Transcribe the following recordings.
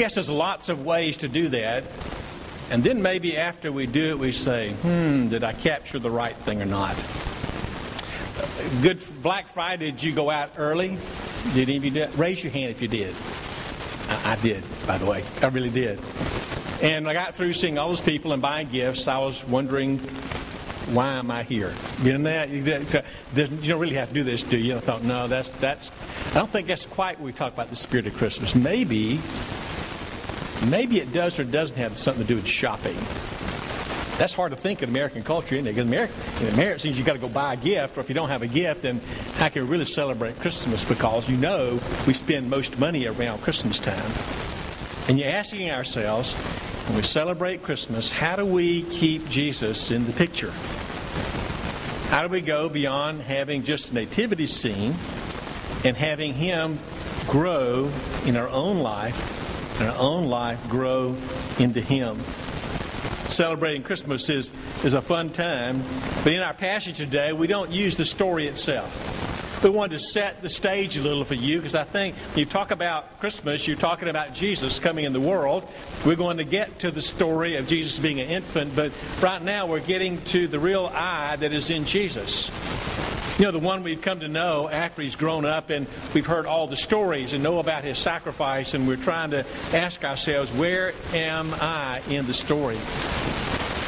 guess there's lots of ways to do that. And then maybe after we do it, we say, hmm, did I capture the right thing or not? Good Black Friday, did you go out early? Did any of you do it? Raise your hand if you did. I, I did, by the way. I really did. And I got through seeing all those people and buying gifts. I was wondering, why am I here? You know that you don't really have to do this, do you? I thought, no, that's that's. I don't think that's quite what we talk about the spirit of Christmas. Maybe, maybe it does or doesn't have something to do with shopping. That's hard to think in American culture, isn't it? Because America, in America, it seems you've got to go buy a gift, or if you don't have a gift, then how can we really celebrate Christmas? Because you know we spend most money around Christmas time. And you're asking ourselves, when we celebrate Christmas, how do we keep Jesus in the picture? How do we go beyond having just a nativity scene and having Him grow in our own life, and our own life grow into Him? celebrating Christmas is, is a fun time. But in our passage today, we don't use the story itself. We wanted to set the stage a little for you because I think when you talk about Christmas, you're talking about Jesus coming in the world. We're going to get to the story of Jesus being an infant, but right now we're getting to the real I that is in Jesus. You know, the one we've come to know after he's grown up and we've heard all the stories and know about his sacrifice, and we're trying to ask ourselves, where am I in the story?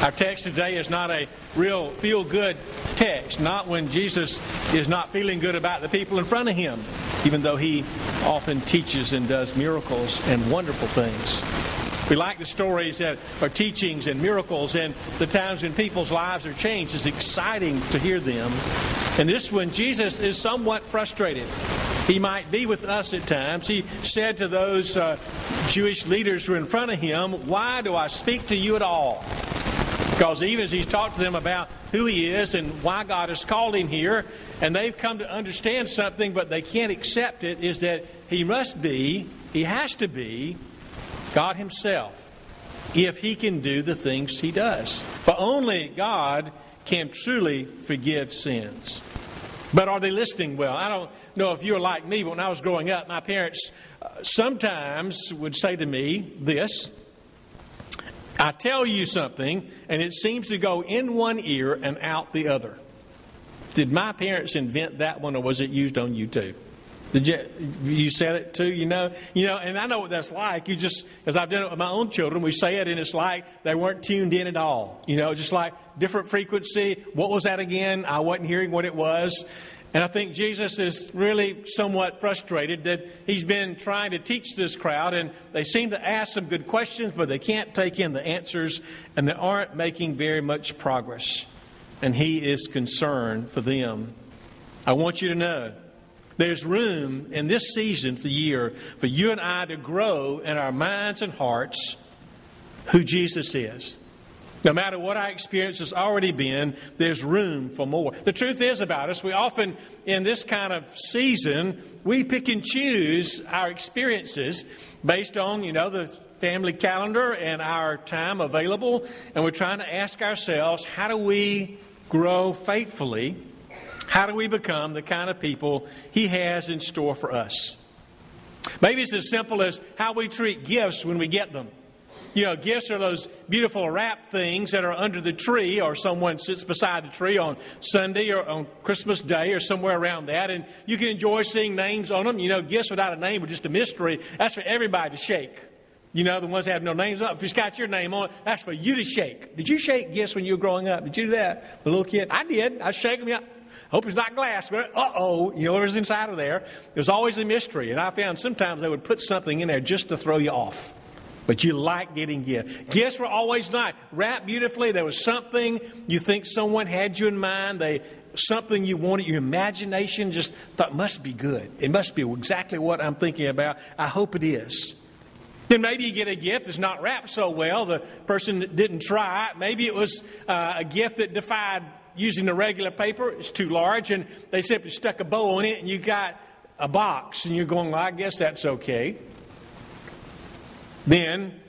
Our text today is not a real feel good text, not when Jesus is not feeling good about the people in front of him, even though he often teaches and does miracles and wonderful things. We like the stories that are teachings and miracles and the times when people's lives are changed. It's exciting to hear them. And this one, Jesus is somewhat frustrated. He might be with us at times. He said to those uh, Jewish leaders who were in front of him, Why do I speak to you at all? Because even as he's talked to them about who he is and why God has called him here, and they've come to understand something, but they can't accept it, is that he must be, he has to be, God himself if he can do the things he does. For only God can truly forgive sins. But are they listening well? I don't know if you're like me, but when I was growing up, my parents uh, sometimes would say to me this I tell you something, and it seems to go in one ear and out the other. Did my parents invent that one, or was it used on you too? Did you, you said it too? You know, you know, and I know what that's like. You just, as I've done it with my own children, we say it, and it's like they weren't tuned in at all. You know, just like different frequency. What was that again? I wasn't hearing what it was. And I think Jesus is really somewhat frustrated that he's been trying to teach this crowd, and they seem to ask some good questions, but they can't take in the answers, and they aren't making very much progress. And he is concerned for them. I want you to know there's room in this season for the year for you and I to grow in our minds and hearts who Jesus is. No matter what our experience has already been, there's room for more. The truth is about us, we often, in this kind of season, we pick and choose our experiences based on, you know, the family calendar and our time available. And we're trying to ask ourselves, how do we grow faithfully? How do we become the kind of people He has in store for us? Maybe it's as simple as how we treat gifts when we get them. You know, gifts are those beautiful wrap things that are under the tree, or someone sits beside the tree on Sunday or on Christmas Day or somewhere around that, and you can enjoy seeing names on them. You know, gifts without a name are just a mystery. That's for everybody to shake. You know, the ones that have no names on. If it's got your name on that's for you to shake. Did you shake gifts when you were growing up? Did you do that? Little kid? I did. I shake them. Yeah. Hope it's not glass, but uh oh, you know what was inside of there. There's always a mystery. And I found sometimes they would put something in there just to throw you off. But you like getting gifts. Gifts were always nice. Wrapped beautifully. There was something you think someone had you in mind. They something you wanted. Your imagination just thought must be good. It must be exactly what I'm thinking about. I hope it is. Then maybe you get a gift that's not wrapped so well. The person didn't try. Maybe it was uh, a gift that defied using the regular paper. It's too large, and they simply stuck a bow on it, and you got a box, and you're going, well, I guess that's okay. Then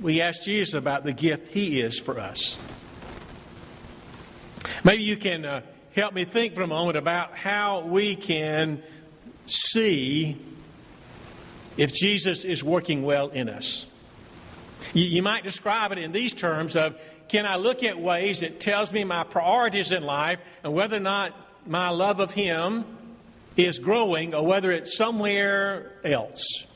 we ask Jesus about the gift he is for us. Maybe you can uh, help me think for a moment about how we can see if Jesus is working well in us. You, you might describe it in these terms of can I look at ways that tells me my priorities in life and whether or not my love of Him is growing or whether it's somewhere else.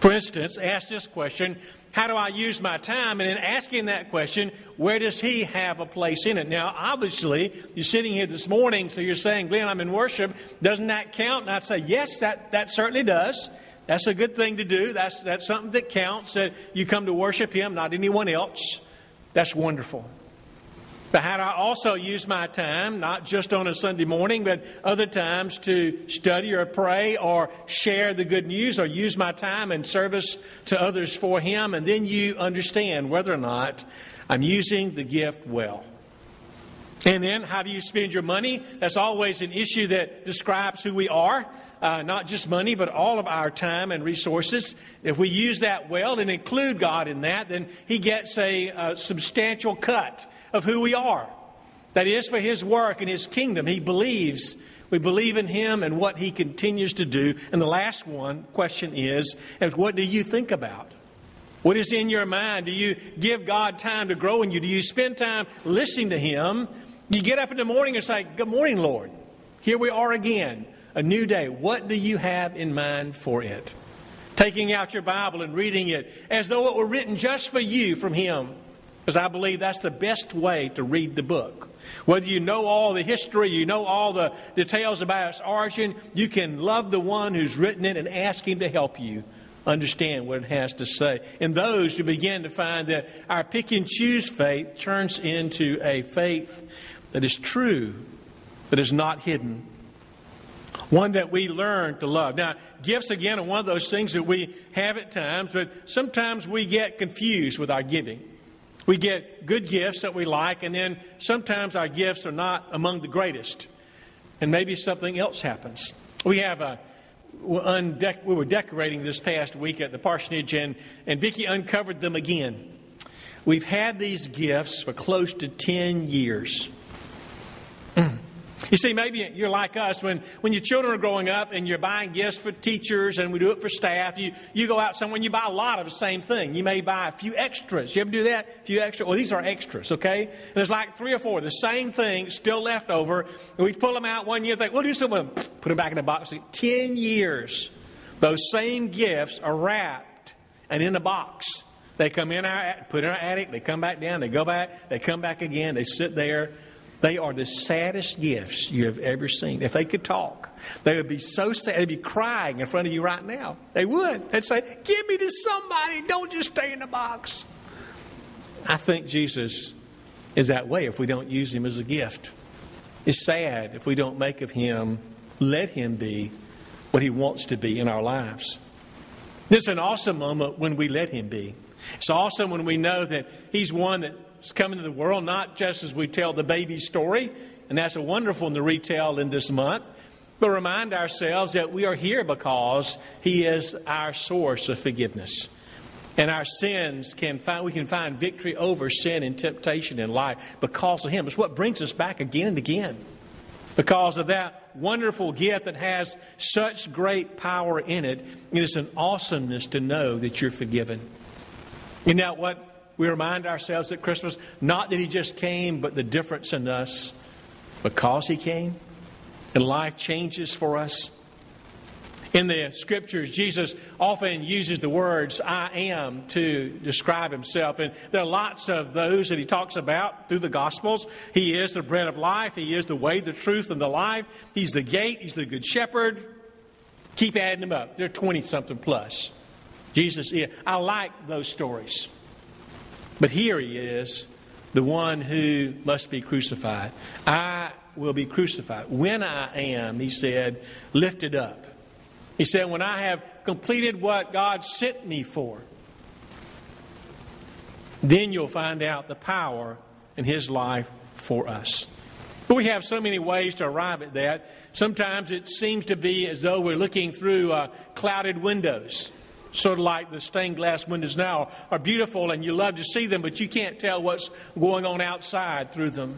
For instance, ask this question How do I use my time? And in asking that question, where does He have a place in it? Now, obviously, you're sitting here this morning, so you're saying, Glenn, I'm in worship. Doesn't that count? And I'd say, Yes, that, that certainly does. That's a good thing to do. That's, that's something that counts that you come to worship Him, not anyone else. That's wonderful. But do I also use my time, not just on a Sunday morning, but other times to study or pray or share the good news or use my time in service to others for Him? And then you understand whether or not I'm using the gift well. And then, how do you spend your money? That's always an issue that describes who we are. Uh, not just money, but all of our time and resources. If we use that well and include God in that, then He gets a, a substantial cut of who we are. That is for His work and His kingdom. He believes. We believe in Him and what He continues to do. And the last one question is, is what do you think about? What is in your mind? Do you give God time to grow in you? Do you spend time listening to Him? You get up in the morning and say, Good morning, Lord. Here we are again, a new day. What do you have in mind for it? Taking out your Bible and reading it as though it were written just for you from Him. Because I believe that's the best way to read the book. Whether you know all the history, you know all the details about its origin, you can love the one who's written it and ask him to help you understand what it has to say. In those, you begin to find that our pick and choose faith turns into a faith that is true, that is not hidden, one that we learn to love. Now, gifts again are one of those things that we have at times, but sometimes we get confused with our giving. We get good gifts that we like, and then sometimes our gifts are not among the greatest, and maybe something else happens. We have a we were decorating this past week at the parsonage, and, and Vicki uncovered them again. We've had these gifts for close to 10 years. You see, maybe you're like us when, when your children are growing up and you're buying gifts for teachers and we do it for staff. You, you go out somewhere and you buy a lot of the same thing. You may buy a few extras. You ever do that? A few extras? Well, these are extras, okay? And there's like three or four, the same thing, still left over. And we pull them out one year, think, we'll do something, with them. put them back in the box. Ten years, those same gifts are wrapped and in a box. They come in our, put in our attic, they come back down, they go back, they come back again, they sit there. They are the saddest gifts you have ever seen. If they could talk, they would be so sad. They'd be crying in front of you right now. They would. They'd say, Give me to somebody. Don't just stay in the box. I think Jesus is that way if we don't use him as a gift. It's sad if we don't make of him, let him be what he wants to be in our lives. It's an awesome moment when we let him be. It's awesome when we know that he's one that is coming to the world, not just as we tell the baby story, and that's a wonderful one to retell in this month, but remind ourselves that we are here because He is our source of forgiveness. And our sins can find, we can find victory over sin and temptation in life because of Him. It's what brings us back again and again. Because of that wonderful gift that has such great power in it, it is an awesomeness to know that you're forgiven. You know what we remind ourselves at Christmas not that He just came, but the difference in us because He came and life changes for us. In the scriptures, Jesus often uses the words I am to describe himself. And there are lots of those that he talks about through the Gospels. He is the bread of life, he is the way, the truth, and the life. He's the gate, he's the good shepherd. Keep adding them up. They're 20 something plus. Jesus is. I like those stories. But here he is, the one who must be crucified. I will be crucified. When I am, he said, lifted up. He said, when I have completed what God sent me for, then you'll find out the power in his life for us. But we have so many ways to arrive at that. Sometimes it seems to be as though we're looking through uh, clouded windows sort of like the stained glass windows now are beautiful and you love to see them, but you can't tell what's going on outside through them.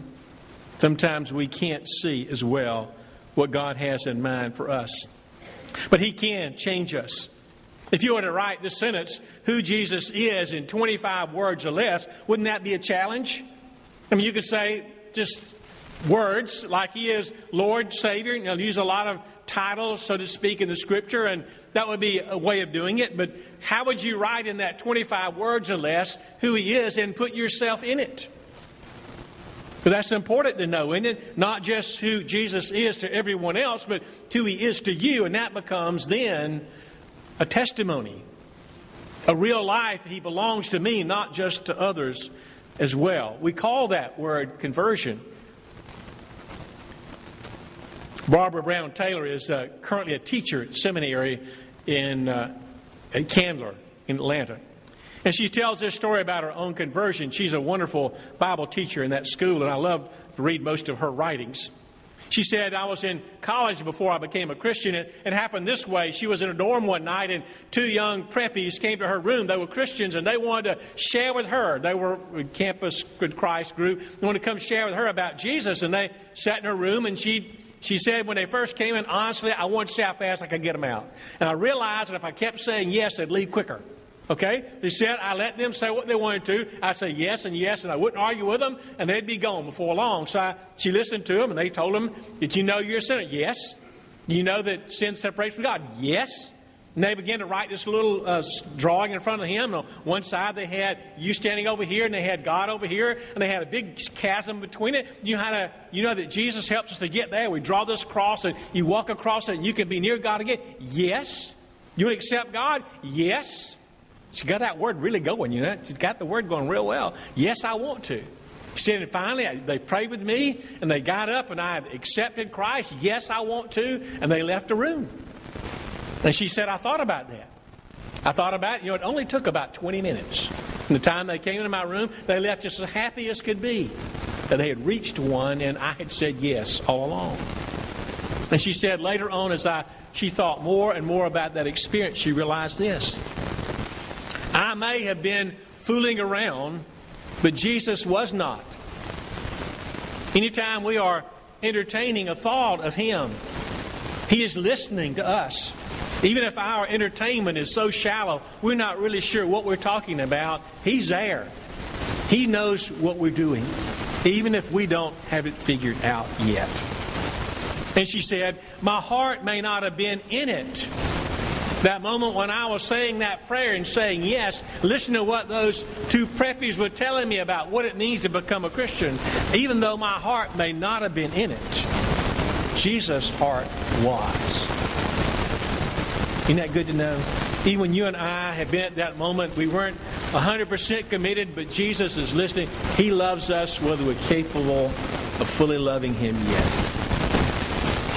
Sometimes we can't see as well what God has in mind for us. But He can change us. If you were to write this sentence, who Jesus is, in 25 words or less, wouldn't that be a challenge? I mean, you could say just words like He is Lord, Savior. and You know, use a lot of titles, so to speak, in the Scripture, and that would be a way of doing it. But how would you write in that 25 words or less who He is and put yourself in it? Because that's important to know, isn't it? Not just who Jesus is to everyone else, but who He is to you, and that becomes then a testimony, a real life. He belongs to me, not just to others as well. We call that word conversion. Barbara Brown Taylor is uh, currently a teacher at seminary in uh, at Candler in Atlanta. And she tells this story about her own conversion. She's a wonderful Bible teacher in that school, and I love to read most of her writings. She said, I was in college before I became a Christian. It, it happened this way. She was in a dorm one night, and two young preppies came to her room. They were Christians, and they wanted to share with her. They were a Campus Christ group. They wanted to come share with her about Jesus, and they sat in her room, and she she said when they first came in, honestly, I wanted to see how fast I could get them out. And I realized that if I kept saying yes, they'd leave quicker. Okay? They said I let them say what they wanted to. I say yes and yes, and I wouldn't argue with them, and they'd be gone before long. So I, she listened to them, and they told them, Did you know you're a sinner? Yes. You know that sin separates from God? Yes. And they began to write this little uh, drawing in front of him. On one side, they had you standing over here, and they had God over here, and they had a big chasm between it. You know to, you know that Jesus helps us to get there. We draw this cross, and you walk across it, and you can be near God again. Yes. You would accept God? Yes. She got that word really going, you know. She's got the word going real well. Yes, I want to. She said, and finally, they prayed with me, and they got up, and I accepted Christ. Yes, I want to. And they left the room. And she said, I thought about that. I thought about it. You know, it only took about 20 minutes. From the time they came into my room, they left just as happy as could be that they had reached one, and I had said yes all along. And she said later on, as I she thought more and more about that experience, she realized this. I may have been fooling around, but Jesus was not. Anytime we are entertaining a thought of Him, He is listening to us. Even if our entertainment is so shallow, we're not really sure what we're talking about, He's there. He knows what we're doing, even if we don't have it figured out yet. And she said, My heart may not have been in it that moment when I was saying that prayer and saying yes, listen to what those two preppies were telling me about what it means to become a Christian. Even though my heart may not have been in it, Jesus' heart was. Isn't that good to know? Even when you and I have been at that moment, we weren't 100% committed, but Jesus is listening. He loves us whether we're capable of fully loving Him yet.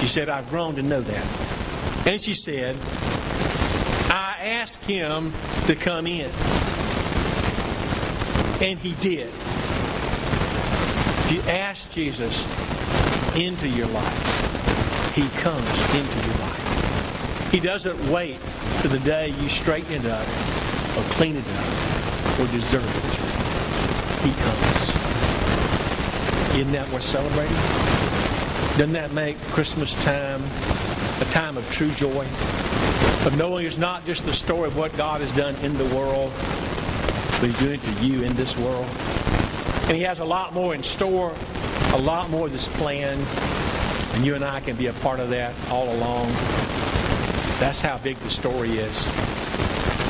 She said, I've grown to know that. And she said, I asked him to come in. And he did. If you ask Jesus into your life, he comes into your life. He doesn't wait to the day you straighten it up or clean it up or deserve it. He comes. Isn't that worth celebrating? Doesn't that make Christmas time a time of true joy? of knowing it's not just the story of what God has done in the world, but He's doing it to you in this world. And He has a lot more in store, a lot more that's planned, and you and I can be a part of that all along. That's how big the story is.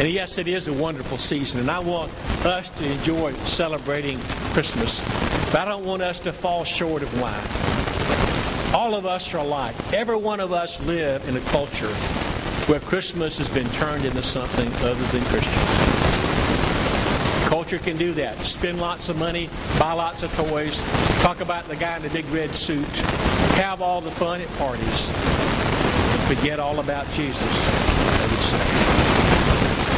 And yes, it is a wonderful season, and I want us to enjoy celebrating Christmas, but I don't want us to fall short of wine. All of us are alike. Every one of us live in a culture where Christmas has been turned into something other than Christian. Culture can do that. Spend lots of money, buy lots of toys, talk about the guy in the big red suit, have all the fun at parties, forget all about Jesus.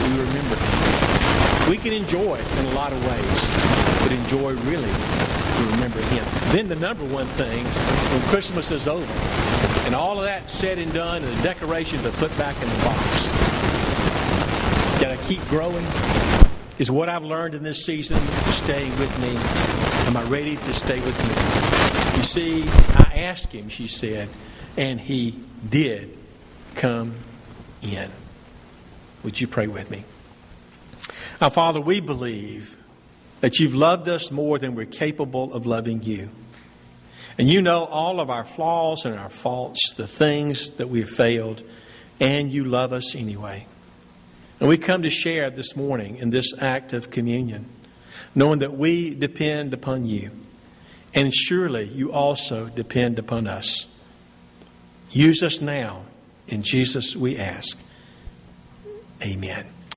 We remember him. We can enjoy it in a lot of ways, but enjoy really to remember him. Then the number one thing, when Christmas is over, and all of that said and done, and the decorations are put back in the box. I keep growing? Is what I've learned in this season staying with me? Am I ready to stay with me? You see, I asked him, she said, and he did come in. Would you pray with me? Now, Father, we believe that you've loved us more than we're capable of loving you. And you know all of our flaws and our faults, the things that we've failed, and you love us anyway. And we come to share this morning in this act of communion, knowing that we depend upon you. And surely you also depend upon us. Use us now. In Jesus we ask. Amen.